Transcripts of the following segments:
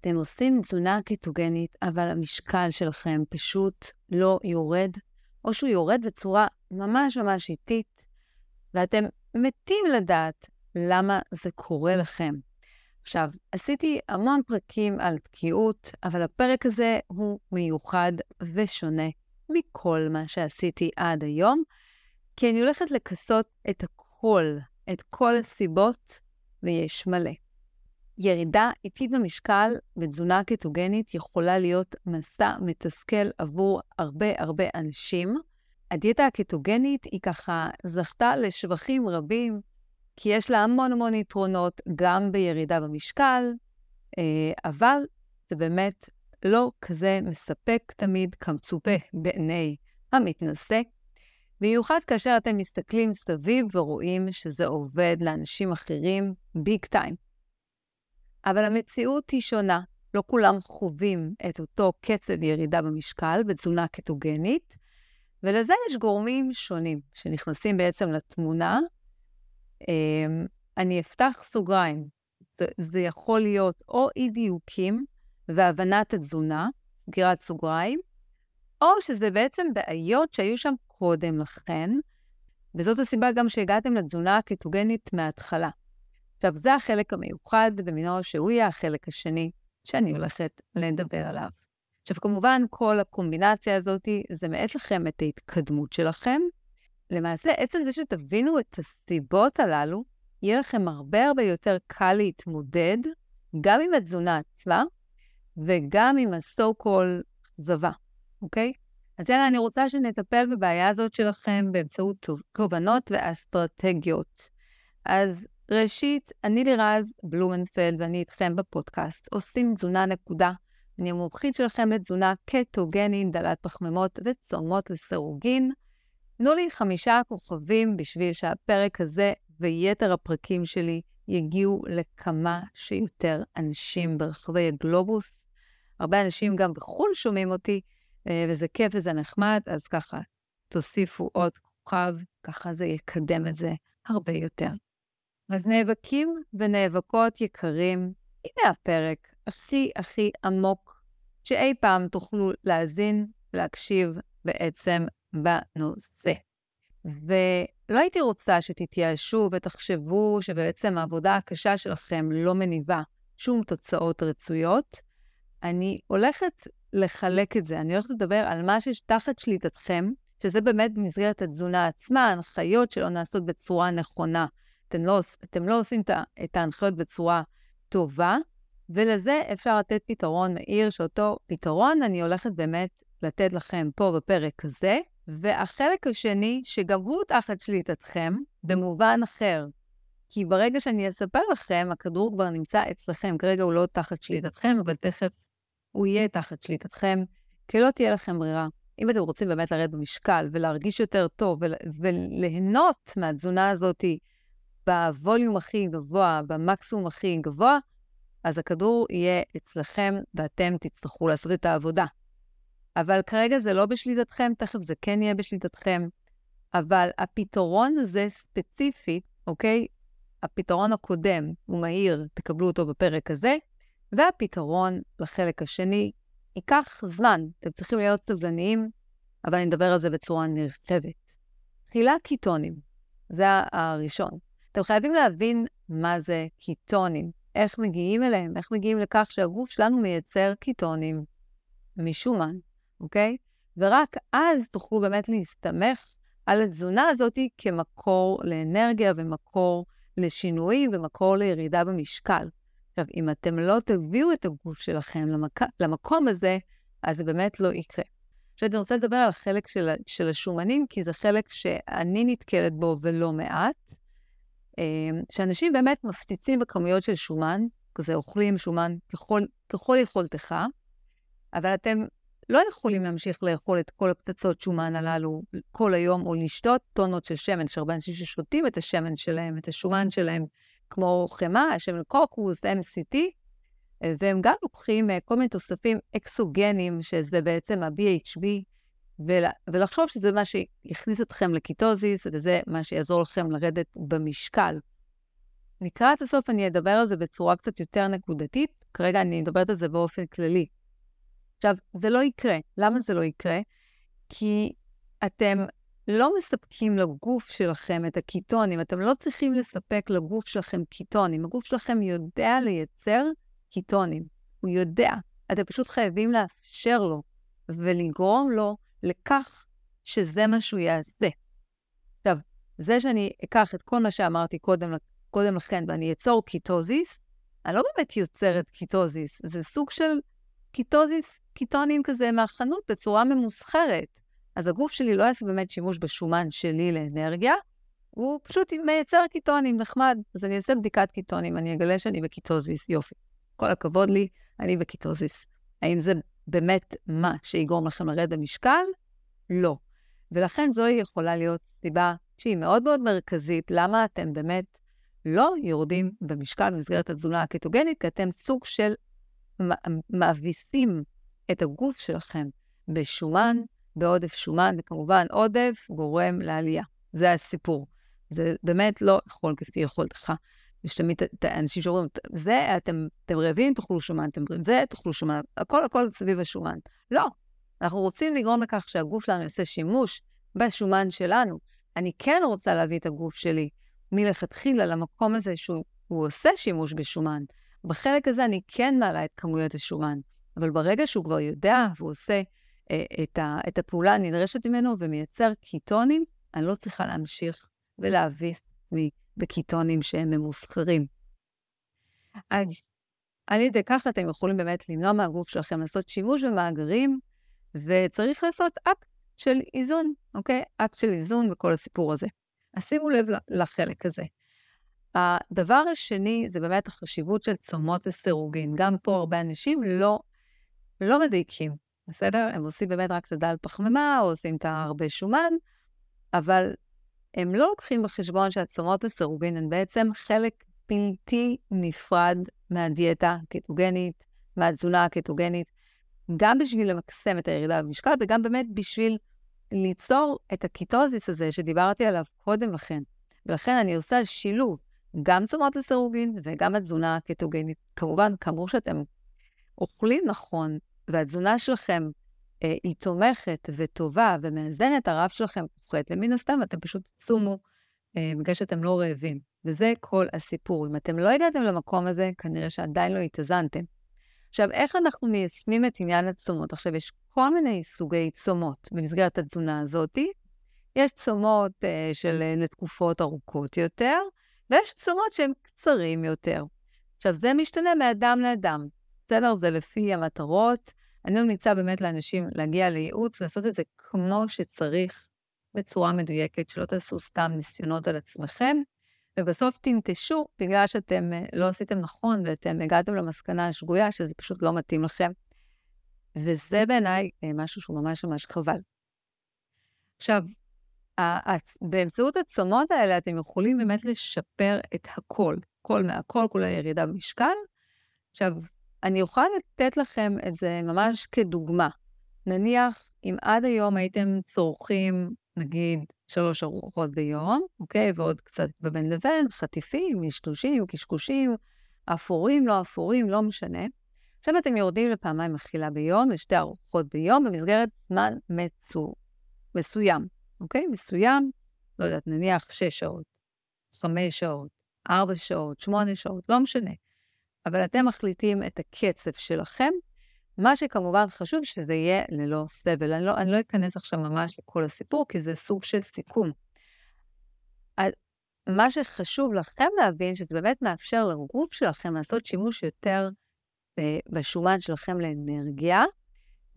אתם עושים תזונה קטוגנית, אבל המשקל שלכם פשוט לא יורד, או שהוא יורד בצורה ממש ממש איטית, ואתם מתים לדעת למה זה קורה לכם. עכשיו, עשיתי המון פרקים על תקיעות, אבל הפרק הזה הוא מיוחד ושונה מכל מה שעשיתי עד היום, כי אני הולכת לכסות את הכל, את כל הסיבות, ויש מלא. ירידה איטית במשקל בתזונה קטוגנית יכולה להיות מסע מתסכל עבור הרבה הרבה אנשים. הדיאטה הקטוגנית היא ככה זכתה לשבחים רבים, כי יש לה המון המון יתרונות גם בירידה במשקל, אה, אבל זה באמת לא כזה מספק תמיד כמצופה בעיני המתנשא. במיוחד כאשר אתם מסתכלים סביב ורואים שזה עובד לאנשים אחרים ביג טיים. אבל המציאות היא שונה. לא כולם חווים את אותו קצב ירידה במשקל בתזונה קטוגנית, ולזה יש גורמים שונים שנכנסים בעצם לתמונה. אמ, אני אפתח סוגריים. זה, זה יכול להיות או אי-דיוקים והבנת התזונה, סגירת סוגריים, או שזה בעצם בעיות שהיו שם קודם לכן, וזאת הסיבה גם שהגעתם לתזונה הקטוגנית מההתחלה. עכשיו, זה החלק המיוחד במינו שהוא יהיה החלק השני שאני הולכת לדבר עליו. עכשיו, כמובן, כל הקומבינציה הזאת, זה מאט לכם את ההתקדמות שלכם. למעשה, עצם זה שתבינו את הסיבות הללו, יהיה לכם הרבה הרבה יותר קל להתמודד גם עם התזונה עצמה וגם עם ה-so called אכזבה, אוקיי? אז יאללה, אני רוצה שנטפל בבעיה הזאת שלכם באמצעות תובנות ואסטרטגיות. אז ראשית, אני לירז בלומנפלד ואני איתכם בפודקאסט, עושים תזונה נקודה. אני המומחית שלכם לתזונה קטוגנית, דלת פחמימות וצומות לסירוגין. תנו לי חמישה כוכבים בשביל שהפרק הזה ויתר הפרקים שלי יגיעו לכמה שיותר אנשים ברחבי הגלובוס. הרבה אנשים גם בחו"ל שומעים אותי, אה, וזה כיף וזה נחמד, אז ככה, תוסיפו עוד כוכב, ככה זה יקדם את זה הרבה יותר. אז נאבקים ונאבקות יקרים, הנה הפרק הכי הכי עמוק שאי פעם תוכלו להאזין, להקשיב בעצם בנושא. ולא הייתי רוצה שתתייאשו ותחשבו שבעצם העבודה הקשה שלכם לא מניבה שום תוצאות רצויות. אני הולכת לחלק את זה, אני הולכת לדבר על מה שיש תחת שליטתכם, שזה באמת במסגרת התזונה עצמה, ההנחיות שלא נעשות בצורה נכונה. אתם לא, אתם לא עושים את ההנחיות בצורה טובה, ולזה אפשר לתת פתרון מהיר, שאותו פתרון אני הולכת באמת לתת לכם פה בפרק הזה. והחלק השני, שגם הוא תחת שליטתכם, במובן אחר. כי ברגע שאני אספר לכם, הכדור כבר נמצא אצלכם. כרגע הוא לא תחת שליטתכם, אבל תכף הוא יהיה תחת שליטתכם, כי לא תהיה לכם ברירה. אם אתם רוצים באמת לרדת במשקל ולהרגיש יותר טוב וליהנות מהתזונה הזאת בווליום הכי גבוה, במקסימום הכי גבוה, אז הכדור יהיה אצלכם ואתם תצטרכו לעשות את העבודה. אבל כרגע זה לא בשליטתכם, תכף זה כן יהיה בשליטתכם. אבל הפתרון הזה ספציפית, אוקיי? הפתרון הקודם הוא מהיר, תקבלו אותו בפרק הזה, והפתרון לחלק השני ייקח זמן. אתם צריכים להיות סבלניים, אבל אני אדבר על זה בצורה נרחבת. תחילה קיטונים, זה הראשון. אתם חייבים להבין מה זה קיטונים, איך מגיעים אליהם, איך מגיעים לכך שהגוף שלנו מייצר קיטונים משומן, אוקיי? ורק אז תוכלו באמת להסתמך על התזונה הזאת כמקור לאנרגיה ומקור לשינויים ומקור לירידה במשקל. עכשיו, אם אתם לא תביאו את הגוף שלכם למק... למקום הזה, אז זה באמת לא יקרה. עכשיו, אני רוצה לדבר על החלק של, של השומנים, כי זה חלק שאני נתקלת בו ולא מעט. אמ, שאנשים באמת מפציצים בכמויות של שומן, כזה אוכלים שומן ככל, ככל יכולתך, אבל אתם לא יכולים להמשיך לאכול את כל הפצצות שומן הללו כל היום, או לשתות טונות של שמן. יש הרבה אנשים ששותים את השמן שלהם, את השומן שלהם, כמו חמאה, שמן קוקוס, MCT, והם גם לוקחים אה, כל מיני תוספים אקסוגנים, שזה בעצם ה-BHB, ולחשוב שזה מה שיכניס אתכם לקיטוזיס, וזה מה שיעזור לכם לרדת במשקל. לקראת הסוף אני אדבר על זה בצורה קצת יותר נקודתית, כרגע אני מדברת על זה באופן כללי. עכשיו, זה לא יקרה. למה זה לא יקרה? כי אתם לא מספקים לגוף שלכם את הקיטונים, אתם לא צריכים לספק לגוף שלכם קיטונים. הגוף שלכם יודע לייצר קיטונים, הוא יודע. אתם פשוט חייבים לאפשר לו ולגרום לו לכך שזה מה שהוא יעשה. עכשיו, זה שאני אקח את כל מה שאמרתי קודם, קודם לכן ואני אצור קיטוזיס, אני לא באמת יוצרת קיטוזיס, זה סוג של קיטוזיס, קיטונים כזה מהחנות בצורה ממוסחרת. אז הגוף שלי לא יעשה באמת שימוש בשומן שלי לאנרגיה, הוא פשוט מייצר קיטונים, נחמד. אז אני אעשה בדיקת קיטונים, אני אגלה שאני בקיטוזיס, יופי. כל הכבוד לי, אני בקיטוזיס. האם זה באמת מה שיגרום לכם לרדת במשקל? לא. ולכן זוהי יכולה להיות סיבה שהיא מאוד מאוד מרכזית, למה אתם באמת לא יורדים במשקל במסגרת התזונה הקטוגנית, כי אתם סוג של מאביסים את הגוף שלכם בשומן, בעודף שומן, וכמובן עודף גורם לעלייה. זה הסיפור. זה באמת לא יכול כפי יכולתך. יש תמיד את האנשים שאומרים, זה, אתם, אתם רעבים, תאכלו שומן, אתם רעבים, זה, תאכלו שומן, הכל הכל סביב השומן. לא, אנחנו רוצים לגרום לכך שהגוף שלנו יעשה שימוש בשומן שלנו. אני כן רוצה להביא את הגוף שלי מלכתחילה למקום הזה שהוא עושה שימוש בשומן. בחלק הזה אני כן מעלה את כמויות השומן, אבל ברגע שהוא כבר יודע והוא עושה אה, את, ה, את הפעולה הנדרשת ממנו ומייצר קיטונים, אני לא צריכה להמשיך ולהביס עצמי בקיטונים שהם ממוסחרים. אז על ידי כך אתם יכולים באמת למנוע מהגוף שלכם לעשות שימוש במאגרים, וצריך לעשות אקט של איזון, אוקיי? אקט של איזון בכל הסיפור הזה. אז שימו לב לחלק הזה. הדבר השני זה באמת החשיבות של צומות לסירוגין. גם פה הרבה אנשים לא, לא מדייקים, בסדר? הם עושים באמת רק את הדל פחמימה, או עושים את הרבה שומן, אבל הם לא לוקחים בחשבון שהצומות לסירוגין הן בעצם חלק בלתי נפרד מהדיאטה הקטוגנית, מהתזונה הקטוגנית, גם בשביל למקסם את הירידה במשקל וגם באמת בשביל ליצור את הקיטוזיס הזה שדיברתי עליו קודם לכן. ולכן אני עושה שילוב, גם צומות לסירוגין וגם התזונה הקטוגנית. כמובן, כאמור שאתם אוכלים נכון, והתזונה שלכם היא תומכת וטובה ומאזנת, הרעב שלכם פוחת, ומן הסתם אתם פשוט תצומו אה, בגלל שאתם לא רעבים. וזה כל הסיפור. אם אתם לא הגעתם למקום הזה, כנראה שעדיין לא התאזנתם. עכשיו, איך אנחנו מיישמים את עניין הצומות? עכשיו, יש כל מיני סוגי צומות במסגרת התזונה הזאת. יש צומות uh, של uh, לתקופות ארוכות יותר, ויש צומות שהם קצרים יותר. עכשיו, זה משתנה מאדם לאדם. בסדר? זה לפי המטרות. אני ממליצה באמת לאנשים להגיע לייעוץ, לעשות את זה כמו שצריך, בצורה מדויקת, שלא תעשו סתם ניסיונות על עצמכם, ובסוף תנטשו בגלל שאתם אה, לא עשיתם נכון ואתם הגעתם למסקנה השגויה שזה פשוט לא מתאים לכם. וזה בעיניי אה, משהו שהוא ממש ממש חבל. עכשיו, באמצעות הצומות האלה אתם יכולים באמת לשפר את הכל, כל מהכל, כולל ירידה במשקל. עכשיו, אני אוכל לתת לכם את זה ממש כדוגמה. נניח, אם עד היום הייתם צורכים, נגיד, שלוש ארוחות ביום, אוקיי? ועוד קצת בבין לבין, חטיפים, נשטושים, קשקושים, אפורים, לא אפורים, לא משנה. עכשיו אתם יורדים לפעמיים אכילה ביום, לשתי ארוחות ביום, במסגרת זמן מצו... מסוים, אוקיי? מסוים, לא יודעת, נניח שש שעות, חמש שעות, ארבע שעות, שמונה שעות, לא משנה. אבל אתם מחליטים את הקצב שלכם, מה שכמובן חשוב שזה יהיה ללא סבל. אני לא, אני לא אכנס עכשיו ממש לכל הסיפור, כי זה סוג של סיכום. מה שחשוב לכם להבין, שזה באמת מאפשר לגוף שלכם לעשות שימוש יותר בשומן שלכם לאנרגיה,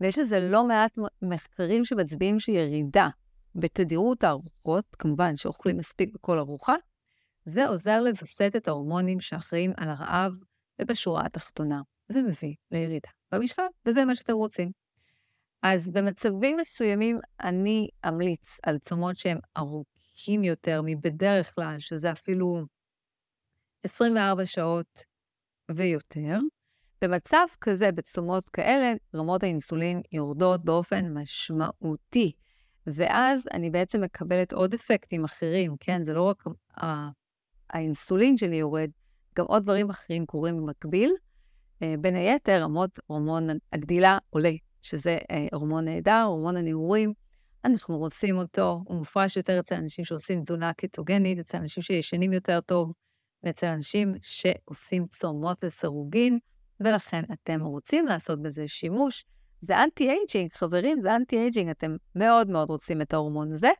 ויש לזה לא מעט מחקרים שמצביעים שירידה בתדירות הארוחות, כמובן שאוכלים מספיק בכל ארוחה, זה עוזר לווסת את ההורמונים שאחראים על הרעב ובשורה התחתונה. זה מביא לירידה במשקל, וזה מה שאתם רוצים. אז במצבים מסוימים אני אמליץ על צומות שהם ארוכים יותר מבדרך כלל, שזה אפילו 24 שעות ויותר. במצב כזה, בצומות כאלה, רמות האינסולין יורדות באופן משמעותי, ואז אני בעצם מקבלת עוד אפקטים אחרים, כן? זה לא רק האינסולין שלי יורד, גם עוד דברים אחרים קורים במקביל. אה, בין היתר, רמות הורמון הגדילה עולה, שזה אה, הורמון נהדר, הורמון הנעורים. אנחנו רוצים אותו, הוא מופרש יותר אצל אנשים שעושים תזונה קטוגנית, אצל אנשים שישנים יותר טוב, ואצל אנשים שעושים צומות לסירוגין, ולכן אתם רוצים לעשות בזה שימוש. זה anti-aging, חברים, זה anti-aging, אתם מאוד מאוד רוצים את ההורמון הזה.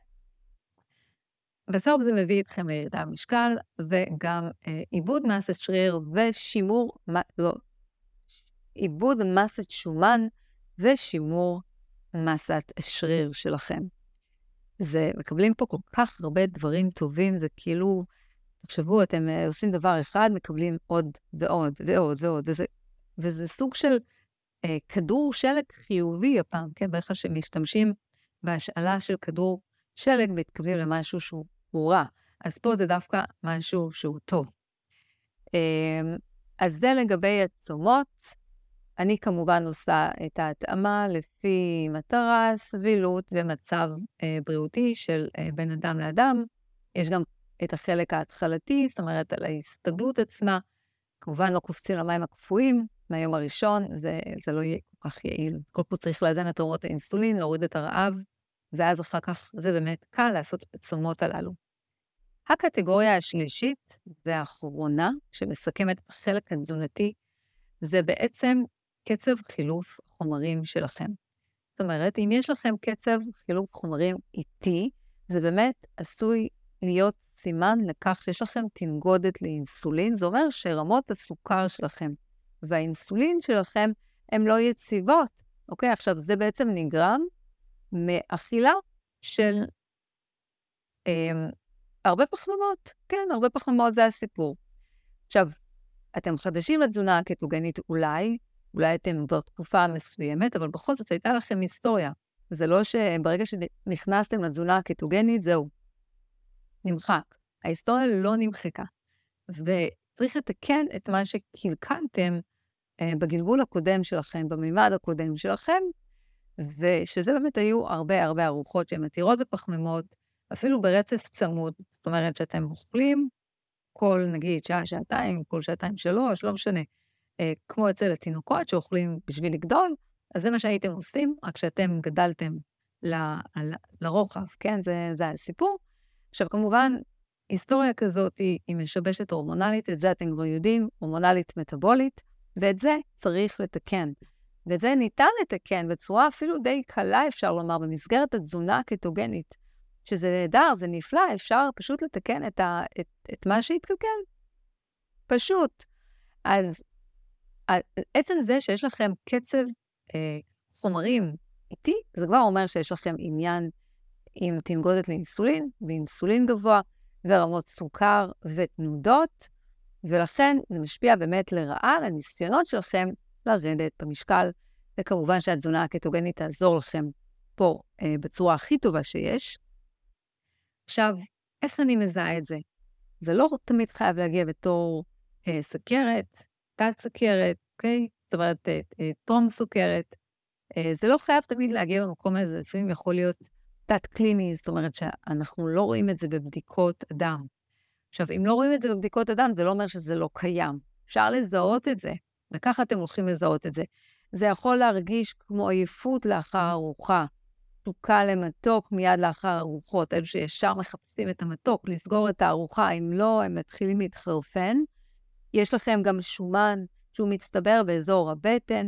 בסוף זה מביא אתכם לירידה במשקל, וגם אה, איבוד מסת שריר ושימור, לא, איבוד מסת שומן ושימור מסת השריר שלכם. זה, מקבלים פה כל כך הרבה דברים טובים, זה כאילו, תחשבו, אתם אה, עושים דבר אחד, מקבלים עוד ועוד ועוד ועוד, וזה, וזה סוג של אה, כדור שלג חיובי הפעם, כן? בדרך כלל שמשתמשים בהשאלה של כדור שלג, מתכוונים למשהו שהוא רע. אז פה זה דווקא משהו שהוא טוב. אה, אז זה לגבי הצומות. אני כמובן עושה את ההתאמה לפי מטרה, סבילות ומצב אה, בריאותי של אה, בין אדם לאדם. יש גם את החלק ההתחלתי, זאת אומרת, על ההסתגלות עצמה. כמובן לא קופצים למים הקפואים מהיום הראשון, זה, זה לא יהיה כל כך יעיל. כל פה צריך לאזן את רמות האינסולין, להוריד את הרעב, ואז אחר כך זה באמת קל לעשות את הצומות הללו. הקטגוריה השלישית והאחרונה, שמסכמת החלק התזונתי, זה בעצם קצב חילוף חומרים שלכם. זאת אומרת, אם יש לכם קצב חילוף חומרים איטי, זה באמת עשוי להיות סימן לכך שיש לכם תנגודת לאינסולין, זה אומר שרמות הסוכר שלכם והאינסולין שלכם הן לא יציבות. אוקיי, עכשיו, זה בעצם נגרם מאכילה של אה, הרבה פחמימות. כן, הרבה פחמימות זה הסיפור. עכשיו, אתם חדשים לתזונה הקטוגנית אולי, אולי אתם בתקופה מסוימת, אבל בכל זאת הייתה לכם היסטוריה. זה לא שברגע שנכנסתם לתזונה הקטוגנית, זהו, נמחק. ההיסטוריה לא נמחקה. וצריך לתקן את מה שקלקלתם אה, בגלגול הקודם שלכם, במימד הקודם שלכם, ושזה באמת היו הרבה הרבה ארוחות שהן עתירות בפחמימות, אפילו ברצף צמוד. זאת אומרת שאתם אוכלים כל, נגיד, שעה, שעתיים, כל שעתיים, שלוש, לא משנה. אה, כמו אצל התינוקות שאוכלים בשביל לגדול, אז זה מה שהייתם עושים, רק שאתם גדלתם ל, ל, לרוחב, כן? זה, זה הסיפור. עכשיו, כמובן, היסטוריה כזאת היא, היא משבשת הורמונלית, את זה אתם כבר יודעים, הורמונלית מטאבולית, ואת זה צריך לתקן. ואת זה ניתן לתקן בצורה אפילו די קלה, אפשר לומר, במסגרת התזונה הקטוגנית, שזה נהדר, זה נפלא, אפשר פשוט לתקן את, ה, את, את מה שהתקלקל. פשוט. אז עצם זה שיש לכם קצב אה, חומרים איטי, זה כבר אומר שיש לכם עניין עם תנגודת לאינסולין, ואינסולין גבוה, ורמות סוכר ותנודות, ולכן זה משפיע באמת לרעה על הניסיונות שלכם לרדת במשקל, וכמובן שהתזונה הקטוגנית תעזור לכם פה אה, בצורה הכי טובה שיש. עכשיו, איך אני מזהה את זה? זה לא תמיד חייב להגיע בתור אה, סכרת, תת-סכרת, אוקיי? זאת אומרת, אה, אה, טרום סוכרת. אה, זה לא חייב תמיד להגיע במקום הזה, לפעמים יכול להיות תת-קליני, זאת אומרת שאנחנו לא רואים את זה בבדיקות אדם. עכשיו, אם לא רואים את זה בבדיקות אדם, זה לא אומר שזה לא קיים. אפשר לזהות את זה, וככה אתם הולכים לזהות את זה. זה יכול להרגיש כמו עייפות לאחר ארוחה, תשוקה למתוק מיד לאחר ארוחות, אלו שישר מחפשים את המתוק, לסגור את הארוחה, אם לא, הם מתחילים להתחרפן. יש לכם גם שומן שהוא מצטבר באזור הבטן,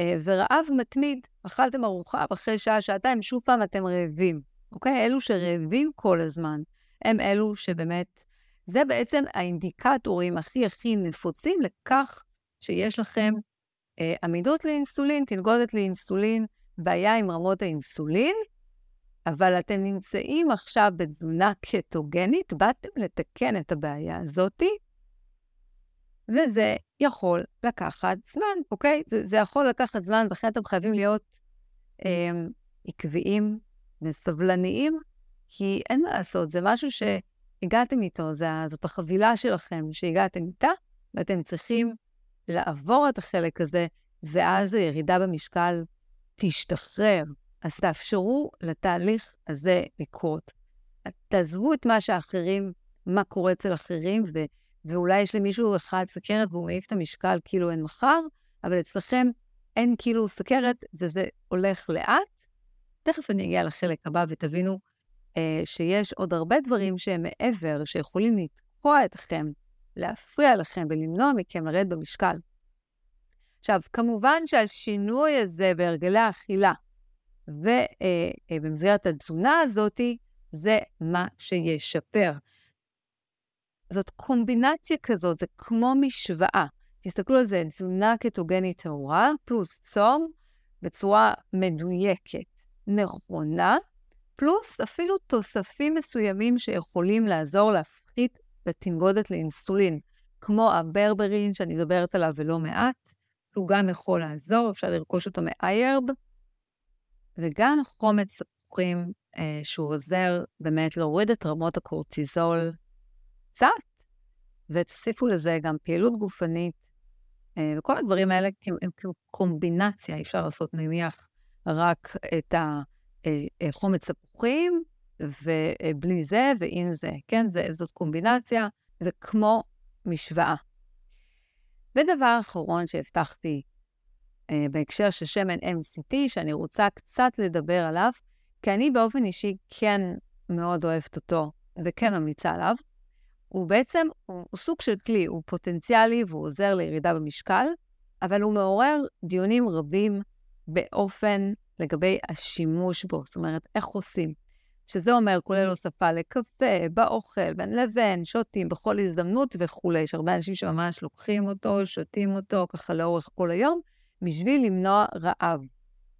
אה, ורעב מתמיד. אכלתם ארוחה, ואחרי שעה, שעתיים, שוב פעם אתם רעבים, אוקיי? אלו שרעבים כל הזמן, הם אלו שבאמת, זה בעצם האינדיקטורים הכי הכי נפוצים לכך שיש לכם אה, עמידות לאינסולין, תנגודת לאינסולין, בעיה עם רמות האינסולין, אבל אתם נמצאים עכשיו בתזונה קטוגנית, באתם לתקן את הבעיה הזאתי, וזה יכול לקחת זמן, אוקיי? זה, זה יכול לקחת זמן, ולכן אתם חייבים להיות אה, עקביים וסבלניים, כי אין מה לעשות, זה משהו שהגעתם איתו, זה, זאת החבילה שלכם שהגעתם איתה, ואתם צריכים לעבור את החלק הזה, ואז הירידה במשקל תשתחרר. אז תאפשרו לתהליך הזה לקרות. תעזבו את מה שאחרים מה קורה אצל אחרים, ו, ואולי יש למישהו אחד סכרת והוא מעיף את המשקל כאילו אין מחר, אבל אצלכם אין כאילו סכרת וזה הולך לאט. תכף אני אגיע לחלק הבא ותבינו אה, שיש עוד הרבה דברים שהם מעבר, שיכולים לתקוע אתכם, להפריע לכם ולמנוע מכם לרדת במשקל. עכשיו, כמובן שהשינוי הזה בהרגלי האכילה ובמסגרת אה, אה, התזונה הזאת, זה מה שישפר. זאת קומבינציה כזאת, זה כמו משוואה. תסתכלו על זה, תזונה קטוגנית טהורה פלוס צום בצורה מדויקת, נכונה, פלוס אפילו תוספים מסוימים שיכולים לעזור להפחית בתנגודת לאינסולין, כמו הברברין שאני מדברת עליו ולא מעט, הוא גם יכול לעזור, אפשר לרכוש אותו מאיירב, וגם חומץ תפוחים, אה, שהוא עוזר באמת להוריד את רמות הקורטיזול קצת, ותוסיפו לזה גם פעילות גופנית, אה, וכל הדברים האלה הם קומבינציה, אי אפשר לעשות נניח רק את החומץ אה, אה, תפוחים, ובלי זה ועם זה, כן? זה, זאת קומבינציה, זה כמו משוואה. ודבר אחרון שהבטחתי אה, בהקשר של שמן MCT, שאני רוצה קצת לדבר עליו, כי אני באופן אישי כן מאוד אוהבת אותו וכן ממליצה עליו. הוא בעצם, הוא סוג של כלי, הוא פוטנציאלי והוא עוזר לירידה במשקל, אבל הוא מעורר דיונים רבים באופן לגבי השימוש בו, זאת אומרת, איך עושים. שזה אומר כולל הוספה לקפה, באוכל, בין לבין, שותים בכל הזדמנות וכולי. יש הרבה אנשים שממש לוקחים אותו, שותים אותו ככה לאורך כל היום, בשביל למנוע רעב.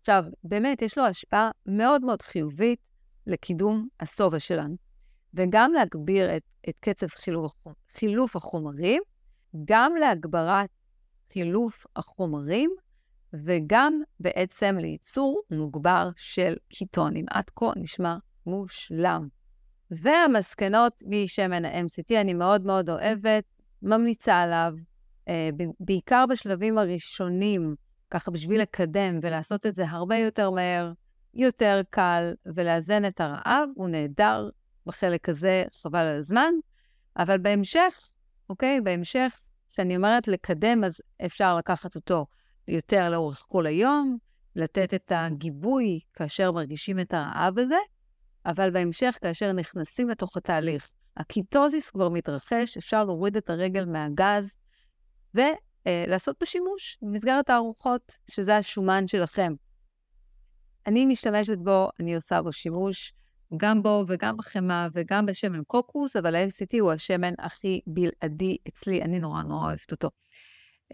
עכשיו, באמת, יש לו השפעה מאוד מאוד חיובית לקידום השובע שלנו, וגם להגביר את, את קצב חילוף, חילוף החומרים, גם להגברת חילוף החומרים, וגם בעצם לייצור מוגבר של קיטונים. עד כה נשמע מושלם. והמסקנות משמן ה-MCT, אני מאוד מאוד אוהבת, ממליצה עליו, אה, בעיקר בשלבים הראשונים, ככה בשביל לקדם ולעשות את זה הרבה יותר מהר, יותר קל, ולאזן את הרעב, הוא נהדר בחלק הזה, חבל על הזמן, אבל בהמשך, אוקיי? בהמשך, כשאני אומרת לקדם, אז אפשר לקחת אותו יותר לאורך כל היום, לתת את הגיבוי כאשר מרגישים את הרעב הזה, אבל בהמשך, כאשר נכנסים לתוך התהליך, הקיטוזיס כבר מתרחש, אפשר להוריד את הרגל מהגז ולעשות אה, בשימוש במסגרת הארוחות, שזה השומן שלכם. אני משתמשת בו, אני עושה בו שימוש, גם בו וגם בחמאה וגם בשמן קוקוס, אבל ה-MCT הוא השמן הכי בלעדי אצלי, אני נורא נורא אוהבת אותו.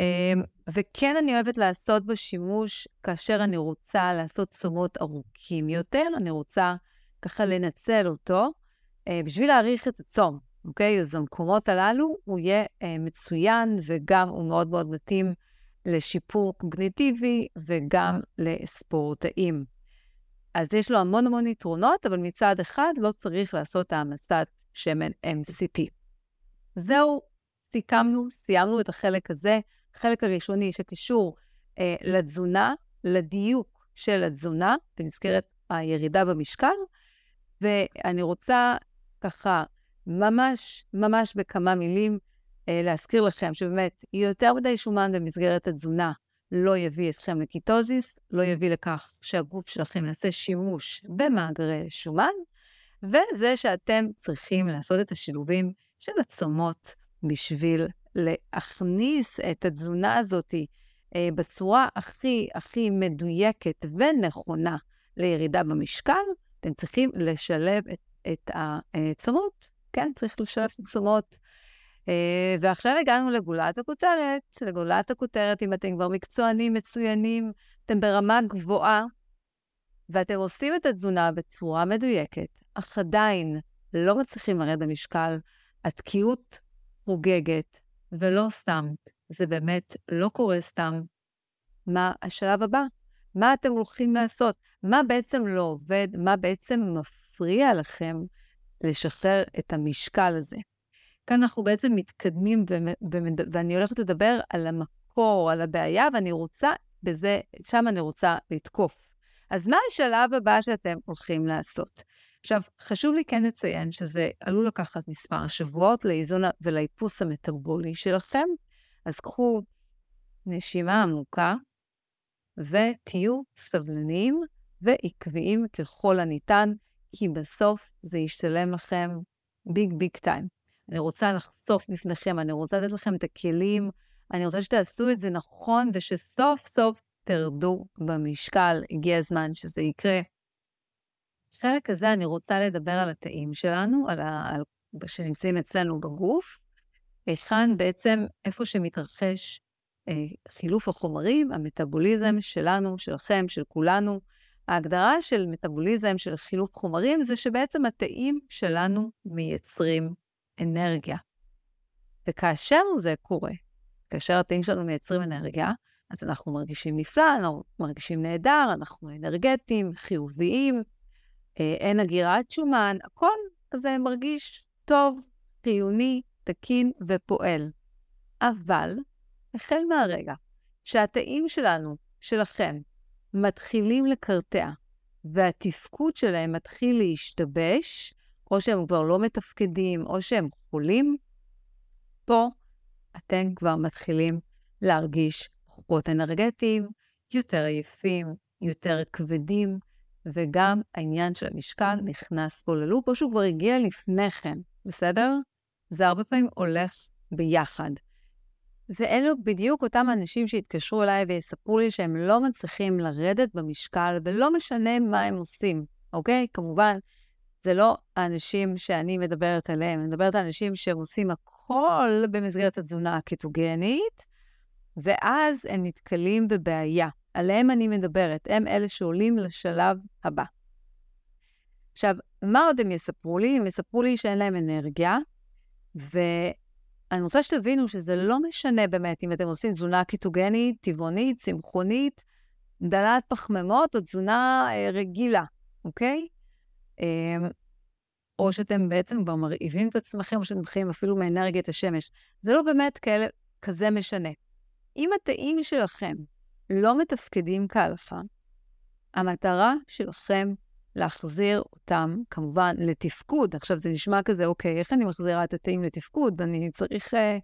אמ, וכן אני אוהבת לעשות בו שימוש כאשר אני רוצה לעשות צומות ארוכים יותר, אני רוצה ככה לנצל אותו אה, בשביל להאריך את הצום, אוקיי? אז במקומות הללו הוא יהיה אה, מצוין, וגם הוא מאוד מאוד מתאים לשיפור קוגניטיבי וגם לספורטאים. אז יש לו המון המון יתרונות, אבל מצד אחד לא צריך לעשות העמסת שמן MCT. זהו, סיכמנו, סיימנו את החלק הזה, החלק הראשוני שקשור אה, לתזונה, לדיוק של התזונה במסגרת הירידה במשקל, ואני רוצה ככה, ממש, ממש בכמה מילים, אה, להזכיר לכם שבאמת, יותר מדי שומן במסגרת התזונה לא יביא אתכם לקיטוזיס, לא יביא לכך שהגוף שלכם יעשה שימוש במאגרי שומן, וזה שאתם צריכים לעשות את השילובים של הצומות בשביל להכניס את התזונה הזאת אה, בצורה הכי הכי מדויקת ונכונה לירידה במשקל, אתם צריכים לשלב את, את הצומות, כן? צריך לשלב את הצומות. Uh, ועכשיו הגענו לגולת הכותרת. לגולת הכותרת, אם אתם כבר מקצוענים מצוינים, אתם ברמה גבוהה, ואתם עושים את התזונה בצורה מדויקת, אך עדיין לא מצליחים לרדת במשקל, התקיעות חוגגת, ולא סתם, זה באמת לא קורה סתם. מה השלב הבא? מה אתם הולכים לעשות? מה בעצם לא עובד? מה בעצם מפריע לכם לשחרר את המשקל הזה? כאן אנחנו בעצם מתקדמים, ואני הולכת לדבר על המקור, על הבעיה, ואני רוצה, בזה, שם אני רוצה לתקוף. אז מה השלב הבא שאתם הולכים לעשות? עכשיו, חשוב לי כן לציין שזה עלול לקחת מספר שבועות לאיזון ולאיפוס המטבולי שלכם, אז קחו נשימה עמוקה ותהיו סבלניים ועקביים ככל הניתן, כי בסוף זה ישתלם לכם ביג ביג טיים. אני רוצה לחשוף בפניכם, אני רוצה לתת לכם את הכלים, אני רוצה שתעשו את זה נכון ושסוף סוף תרדו במשקל. הגיע הזמן שזה יקרה. בחלק הזה אני רוצה לדבר על התאים שלנו, על ה... על... שנמצאים אצלנו בגוף, היכן בעצם, איפה שמתרחש חילוף החומרים, המטאבוליזם שלנו, שלכם, של כולנו. ההגדרה של מטאבוליזם, של חילוף חומרים, זה שבעצם התאים שלנו מייצרים אנרגיה. וכאשר זה קורה, כאשר התאים שלנו מייצרים אנרגיה, אז אנחנו מרגישים נפלא, אנחנו מרגישים נהדר, אנחנו אנרגטיים, חיוביים, אה, אין הגירת שומן, הכל כזה מרגיש טוב, חיוני, תקין ופועל. אבל החל מהרגע שהתאים שלנו, שלכם, מתחילים לקרטע, והתפקוד שלהם מתחיל להשתבש, או שהם כבר לא מתפקדים, או שהם חולים, פה אתם כבר מתחילים להרגיש פחות אנרגטיים, יותר עייפים, יותר כבדים, וגם העניין של המשקל נכנס פה ללופ, או שהוא כבר הגיע לפני כן, בסדר? זה הרבה פעמים הולך ביחד. ואלו בדיוק אותם אנשים שהתקשרו אליי ויספרו לי שהם לא מצליחים לרדת במשקל, ולא משנה מה הם עושים, אוקיי? כמובן, זה לא האנשים שאני מדברת עליהם, אני מדברת על אנשים שהם עושים הכל במסגרת התזונה הקטוגנית, ואז הם נתקלים בבעיה. עליהם אני מדברת, הם אלה שעולים לשלב הבא. עכשיו, מה עוד הם יספרו לי? הם יספרו לי שאין להם אנרגיה, ואני רוצה שתבינו שזה לא משנה באמת אם אתם עושים תזונה קיטוגנית, טבעונית, צמחונית, דלת פחמימות או תזונה אה, רגילה, אוקיי? אה, או שאתם בעצם כבר מרעיבים את עצמכם, או שאתם חיים אפילו מאנרגיית השמש. זה לא באמת כאלה, כזה משנה. אם התאים שלכם לא מתפקדים כהלכה, המטרה שלכם להחזיר אותם, כמובן, לתפקוד. עכשיו, זה נשמע כזה, אוקיי, איך אני מחזירה את התאים לתפקוד? אני צריך אה,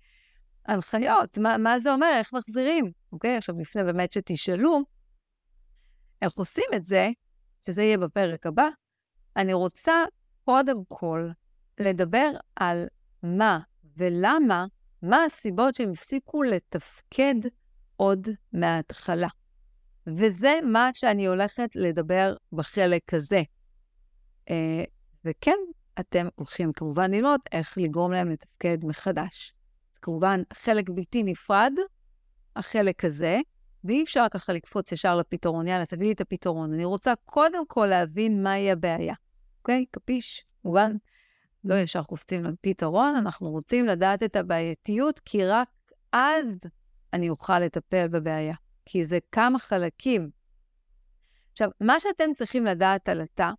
הנחיות, מה, מה זה אומר? איך מחזירים? אוקיי, עכשיו, לפני באמת שתשאלו איך עושים את זה, שזה יהיה בפרק הבא, אני רוצה קודם כל לדבר על מה ולמה, מה הסיבות שהם הפסיקו לתפקד עוד מההתחלה. וזה מה שאני הולכת לדבר בחלק הזה. Uh, וכן, אתם הולכים כמובן ללמוד איך לגרום להם לתפקד מחדש. זה כמובן חלק בלתי נפרד, החלק הזה, ואי אפשר ככה לקפוץ ישר לפתרון. יאללה, תביא לי את הפתרון. אני רוצה קודם כל להבין מהי הבעיה. אוקיי? קפיש? מובן? לא ישר קופצים לפתרון, אנחנו רוצים לדעת את הבעייתיות, כי רק אז אני אוכל לטפל בבעיה, כי זה כמה חלקים. עכשיו, מה שאתם צריכים לדעת על התא,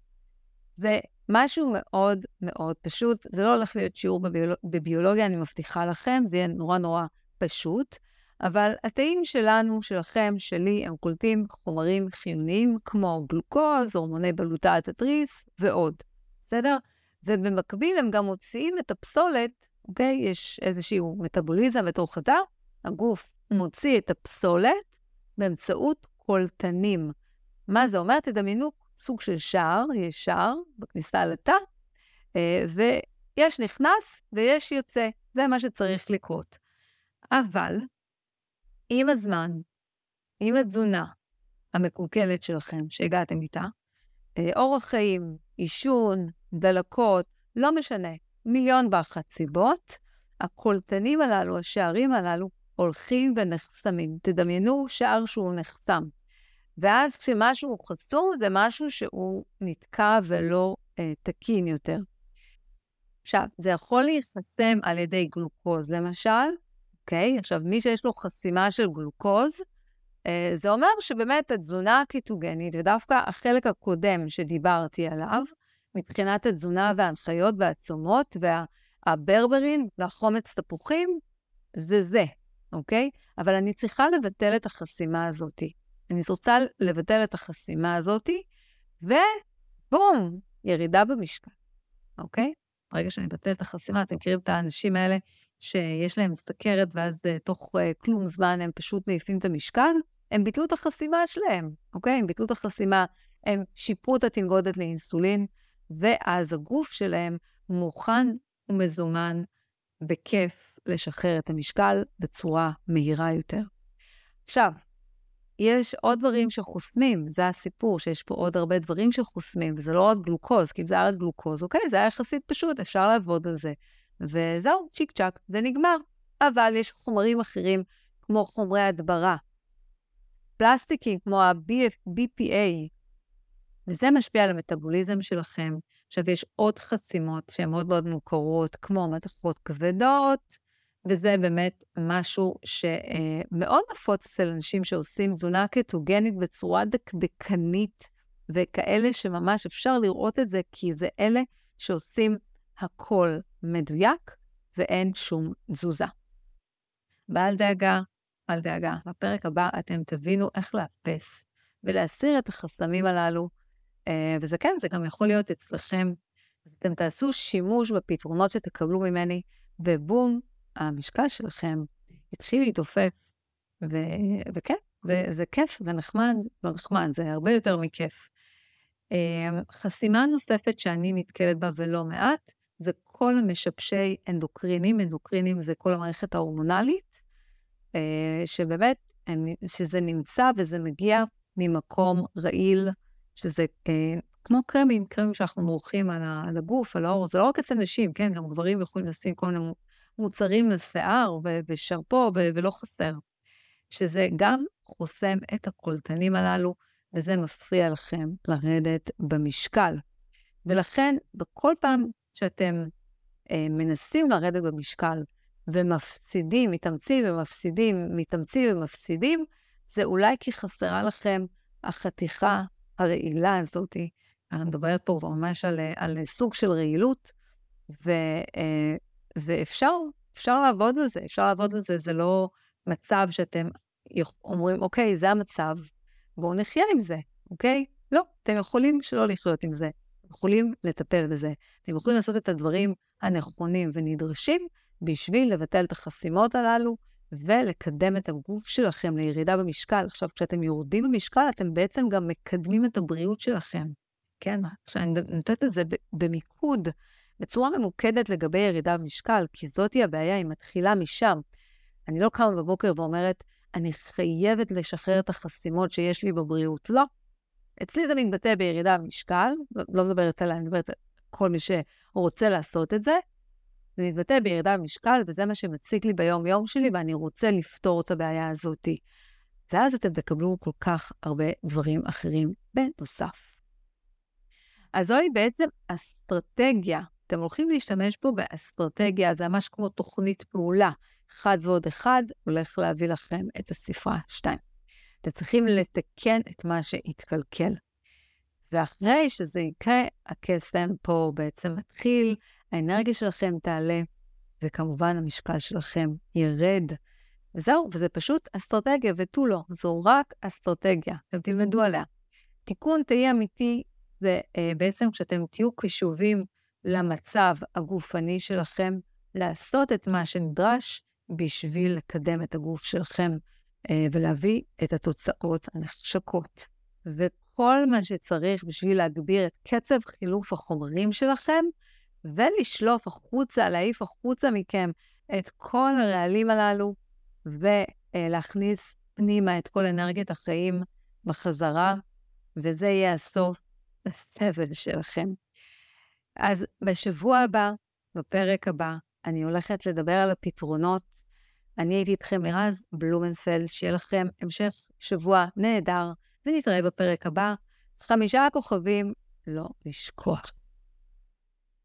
זה משהו מאוד מאוד פשוט. זה לא הולך להיות שיעור בביולוג... בביולוגיה, אני מבטיחה לכם, זה יהיה נורא נורא פשוט, אבל התאים שלנו, שלכם, שלי, הם קולטים חומרים חיוניים כמו גלוקוז, הורמוני בלוטת התריס ועוד, בסדר? ובמקביל הם גם מוציאים את הפסולת, אוקיי? יש איזשהו מטאבוליזם בתוך התא, הגוף מוציא את הפסולת באמצעות קולטנים. מה זה אומר? תדמיינו סוג של שער, יש שער בכניסה לתא, אה, ויש נכנס ויש יוצא. זה מה שצריך לקרות. אבל עם הזמן, עם התזונה המקולקלת שלכם, שהגעתם איתה, אה, אורח חיים, עישון, דלקות, לא משנה, מיליון ואחת סיבות, הקולטנים הללו, השערים הללו, הולכים ונחסמים. תדמיינו שער שהוא נחסם. ואז כשמשהו חסום, זה משהו שהוא נתקע ולא אה, תקין יותר. עכשיו, זה יכול להיחסם על ידי גלוקוז, למשל, אוקיי? עכשיו, מי שיש לו חסימה של גלוקוז, אה, זה אומר שבאמת התזונה הקיטוגנית, ודווקא החלק הקודם שדיברתי עליו, מבחינת התזונה וההנחיות והצומות והברברין והחומץ תפוחים, זה זה, אוקיי? אבל אני צריכה לבטל את החסימה הזאת. אני רוצה לבטל את החסימה הזאת, ובום, ירידה במשקל, אוקיי? ברגע שאני מבטל את החסימה, אתם מכירים את האנשים האלה שיש להם סכרת, ואז uh, תוך uh, כלום זמן הם פשוט מעיפים את המשקל? הם ביטלו את החסימה שלהם, אוקיי? הם ביטלו את החסימה, הם שיפרו את התנגודת לאינסולין, ואז הגוף שלהם מוכן ומזומן בכיף לשחרר את המשקל בצורה מהירה יותר. עכשיו, יש עוד דברים שחוסמים, זה הסיפור, שיש פה עוד הרבה דברים שחוסמים, וזה לא רק גלוקוז, כי אם זה היה רק גלוקוז, אוקיי, זה היה יחסית פשוט, אפשר לעבוד על זה. וזהו, צ'יק צ'אק, זה נגמר. אבל יש חומרים אחרים, כמו חומרי הדברה, פלסטיקים, כמו ה-BPA, וזה משפיע על המטאבוליזם שלכם. עכשיו, יש עוד חסימות שהן מאוד מאוד מוכרות, כמו מתכות כבדות, וזה באמת משהו שמאוד נפוץ אצל אנשים שעושים תזונה קטוגנית בצורה דקדקנית, וכאלה שממש אפשר לראות את זה, כי זה אלה שעושים הכל מדויק ואין שום תזוזה. ואל דאגה, אל דאגה, בפרק הבא אתם תבינו איך לאפס ולהסיר את החסמים הללו, אה, וזה כן, זה גם יכול להיות אצלכם. אתם תעשו שימוש בפתרונות שתקבלו ממני, ובום, המשקל שלכם התחיל להתעופף, ו- וכן, זה, זה כיף, זה נחמד, לא נחמד, זה הרבה יותר מכיף. אמ, חסימה נוספת שאני נתקלת בה ולא מעט, זה כל המשבשי אנדוקרינים, אנדוקרינים זה כל המערכת ההורמונלית, אה, שבאמת, שזה נמצא וזה מגיע ממקום רעיל, שזה אה, כמו קרמים, קרמים שאנחנו מורחים על הגוף, על האור, זה לא רק אצל נשים, כן, גם גברים יכולים לשים כל מיני מוצרים לשיער ו- ושרפו ו- ולא חסר. שזה גם חוסם את הקולטנים הללו, וזה מפריע לכם לרדת במשקל. ולכן, בכל פעם שאתם אה, מנסים לרדת במשקל ומפסידים, מתאמצים ומפסידים, מתאמצים ומפסידים, זה אולי כי חסרה לכם החתיכה הרעילה הזאת. אני מדברת פה ממש על, על סוג של רעילות, ו, אה, ואפשר, אפשר לעבוד על זה, אפשר לעבוד על זה, זה לא מצב שאתם אומרים, אוקיי, זה המצב, בואו נחיה עם זה, אוקיי? לא, אתם יכולים שלא לחיות עם זה, אתם יכולים לטפל בזה, אתם יכולים לעשות את הדברים הנכונים ונדרשים בשביל לבטל את החסימות הללו ולקדם את הגוף שלכם לירידה במשקל. עכשיו, כשאתם יורדים במשקל, אתם בעצם גם מקדמים את הבריאות שלכם, כן? עכשיו, אני נותנת את זה במיקוד. בצורה ממוקדת לגבי ירידה במשקל, כי זאתי הבעיה, היא מתחילה משם. אני לא קמה בבוקר ואומרת, אני חייבת לשחרר את החסימות שיש לי בבריאות. לא. אצלי זה מתבטא בירידה במשקל, לא, לא מדברת עליי, אני מדברת על כל מי שרוצה לעשות את זה. זה מתבטא בירידה במשקל, וזה מה שמציק לי ביום-יום שלי, ואני רוצה לפתור את הבעיה הזאת. ואז אתם תקבלו כל כך הרבה דברים אחרים בנוסף. אז זוהי בעצם אסטרטגיה אתם הולכים להשתמש פה באסטרטגיה, זה ממש כמו תוכנית פעולה. אחד ועוד אחד הולך להביא לכם את הספרה 2. אתם צריכים לתקן את מה שהתקלקל. ואחרי שזה יקרה, הקסם פה בעצם מתחיל, האנרגיה שלכם תעלה, וכמובן המשקל שלכם ירד. וזהו, וזה פשוט אסטרטגיה ותו לא, זו רק אסטרטגיה, אתם תלמדו עליה. תיקון תהי אמיתי זה אה, בעצם כשאתם תהיו קשובים למצב הגופני שלכם, לעשות את מה שנדרש בשביל לקדם את הגוף שלכם אה, ולהביא את התוצאות הנחשקות. וכל מה שצריך בשביל להגביר את קצב חילוף החומרים שלכם, ולשלוף החוצה, להעיף החוצה מכם את כל הרעלים הללו, ולהכניס פנימה את כל אנרגיית החיים בחזרה, וזה יהיה הסוף לסבל שלכם. אז בשבוע הבא, בפרק הבא, אני הולכת לדבר על הפתרונות. אני הייתי איתכם מרז בלומנפלד, שיהיה לכם המשך שבוע נהדר, ונתראה בפרק הבא. חמישה כוכבים, לא לשכוח.